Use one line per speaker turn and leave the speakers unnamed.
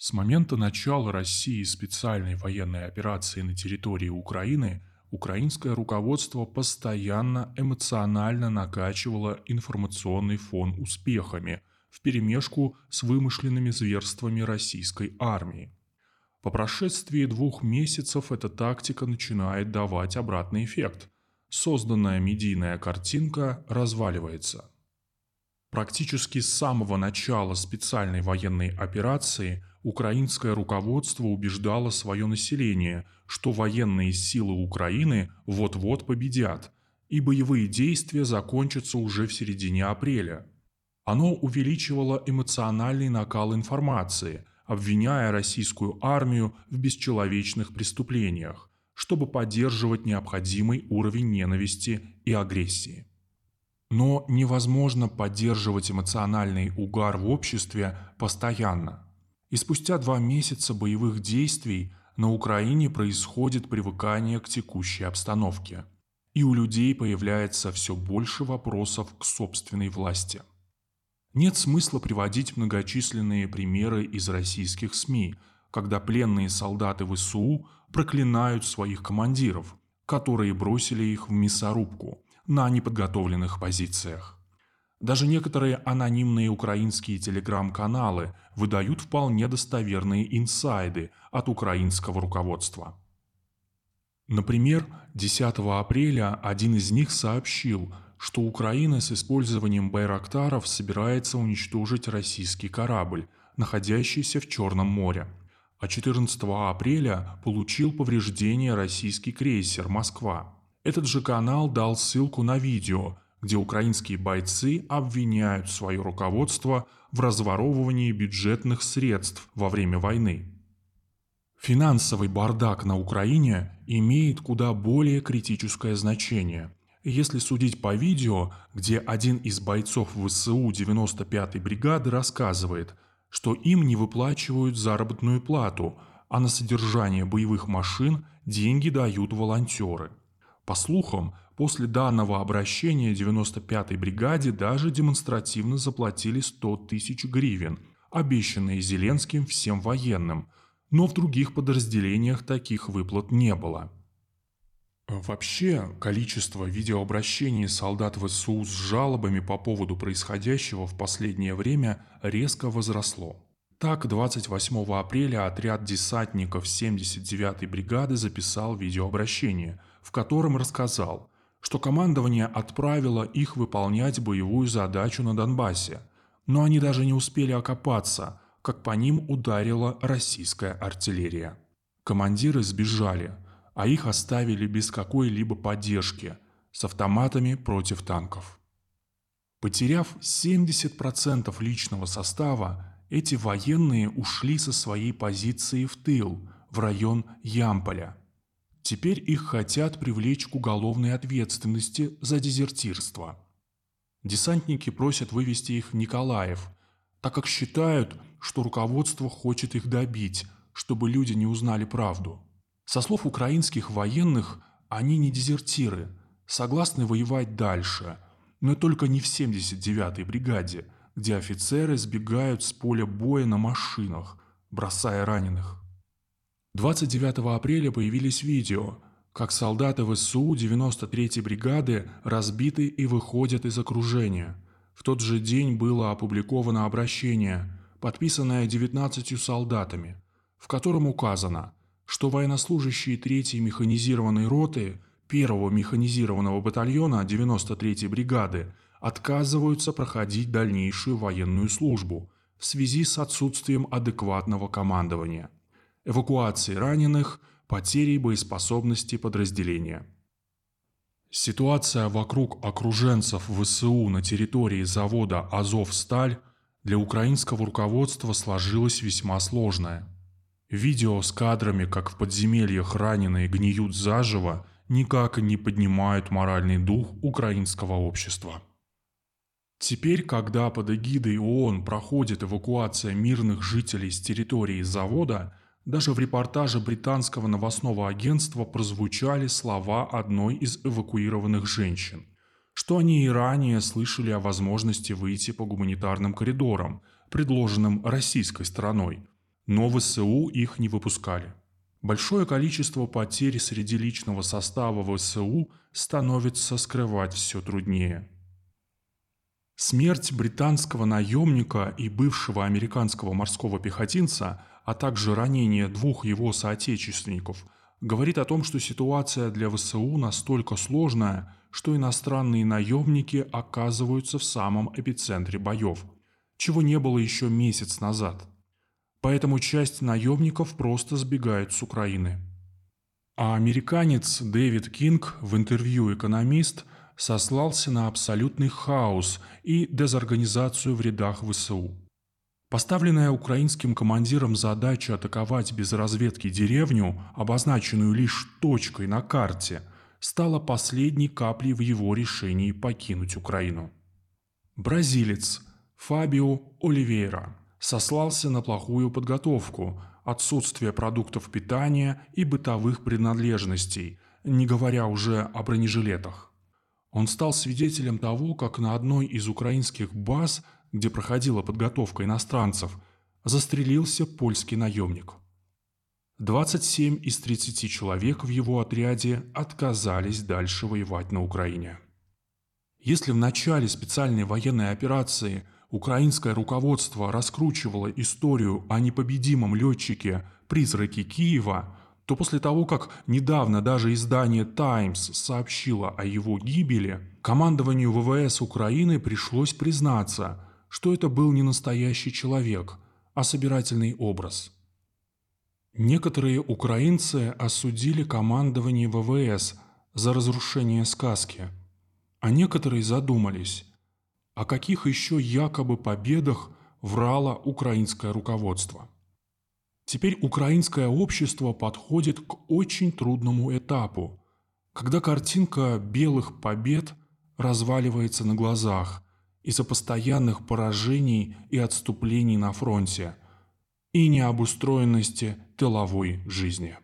С момента начала России специальной военной операции на территории Украины украинское руководство постоянно эмоционально накачивало информационный фон успехами вперемешку с вымышленными зверствами российской армии. По прошествии двух месяцев эта тактика начинает давать обратный эффект. Созданная медийная картинка разваливается. Практически с самого начала специальной военной операции украинское руководство убеждало свое население, что военные силы Украины вот-вот победят, и боевые действия закончатся уже в середине апреля. Оно увеличивало эмоциональный накал информации, обвиняя российскую армию в бесчеловечных преступлениях, чтобы поддерживать необходимый уровень ненависти и агрессии. Но невозможно поддерживать эмоциональный угар в обществе постоянно. И спустя два месяца боевых действий на Украине происходит привыкание к текущей обстановке. И у людей появляется все больше вопросов к собственной власти. Нет смысла приводить многочисленные примеры из российских СМИ, когда пленные солдаты ВСУ проклинают своих командиров, которые бросили их в мясорубку – на неподготовленных позициях. Даже некоторые анонимные украинские телеграм-каналы выдают вполне достоверные инсайды от украинского руководства. Например, 10 апреля один из них сообщил, что Украина с использованием байрактаров собирается уничтожить российский корабль, находящийся в Черном море. А 14 апреля получил повреждение российский крейсер «Москва». Этот же канал дал ссылку на видео, где украинские бойцы обвиняют свое руководство в разворовывании бюджетных средств во время войны. Финансовый бардак на Украине имеет куда более критическое значение. Если судить по видео, где один из бойцов ВСУ 95-й бригады рассказывает, что им не выплачивают заработную плату, а на содержание боевых машин деньги дают волонтеры – по слухам, после данного обращения 95-й бригаде даже демонстративно заплатили 100 тысяч гривен, обещанные Зеленским всем военным, но в других подразделениях таких выплат не было. Вообще, количество видеообращений солдат ВСУ с жалобами по поводу происходящего в последнее время резко возросло. Так, 28 апреля отряд десантников 79-й бригады записал видеообращение – в котором рассказал, что командование отправило их выполнять боевую задачу на Донбассе, но они даже не успели окопаться, как по ним ударила российская артиллерия. Командиры сбежали, а их оставили без какой-либо поддержки, с автоматами против танков. Потеряв 70% личного состава, эти военные ушли со своей позиции в тыл, в район Ямполя – Теперь их хотят привлечь к уголовной ответственности за дезертирство. Десантники просят вывести их в Николаев, так как считают, что руководство хочет их добить, чтобы люди не узнали правду. Со слов украинских военных, они не дезертиры, согласны воевать дальше, но только не в 79-й бригаде, где офицеры сбегают с поля боя на машинах, бросая раненых. 29 апреля появились видео, как солдаты ВСУ 93-й бригады разбиты и выходят из окружения. В тот же день было опубликовано обращение, подписанное 19 солдатами, в котором указано, что военнослужащие 3-й механизированной роты 1-го механизированного батальона 93-й бригады отказываются проходить дальнейшую военную службу в связи с отсутствием адекватного командования эвакуации раненых, потерей боеспособности подразделения. Ситуация вокруг окруженцев ВСУ на территории завода «Азов-Сталь» для украинского руководства сложилась весьма сложная. Видео с кадрами, как в подземельях раненые гниют заживо, никак не поднимают моральный дух украинского общества. Теперь, когда под эгидой ООН проходит эвакуация мирных жителей с территории завода – даже в репортаже британского новостного агентства прозвучали слова одной из эвакуированных женщин, что они и ранее слышали о возможности выйти по гуманитарным коридорам, предложенным российской стороной, но ВСУ их не выпускали. Большое количество потерь среди личного состава ВСУ становится скрывать все труднее. Смерть британского наемника и бывшего американского морского пехотинца, а также ранение двух его соотечественников, говорит о том, что ситуация для ВСУ настолько сложная, что иностранные наемники оказываются в самом эпицентре боев, чего не было еще месяц назад – Поэтому часть наемников просто сбегает с Украины. А американец Дэвид Кинг в интервью «Экономист» сослался на абсолютный хаос и дезорганизацию в рядах ВСУ. Поставленная украинским командиром задача атаковать без разведки деревню, обозначенную лишь точкой на карте, стала последней каплей в его решении покинуть Украину. Бразилец Фабио Оливейра сослался на плохую подготовку, отсутствие продуктов питания и бытовых принадлежностей, не говоря уже о бронежилетах. Он стал свидетелем того, как на одной из украинских баз, где проходила подготовка иностранцев, застрелился польский наемник. 27 из 30 человек в его отряде отказались дальше воевать на Украине. Если в начале специальной военной операции – украинское руководство раскручивало историю о непобедимом летчике «Призраке Киева», то после того, как недавно даже издание «Таймс» сообщило о его гибели, командованию ВВС Украины пришлось признаться, что это был не настоящий человек, а собирательный образ. Некоторые украинцы осудили командование ВВС за разрушение сказки, а некоторые задумались, о каких еще якобы победах врало украинское руководство. Теперь украинское общество подходит к очень трудному этапу, когда картинка белых побед разваливается на глазах из-за постоянных поражений и отступлений на фронте и необустроенности тыловой жизни.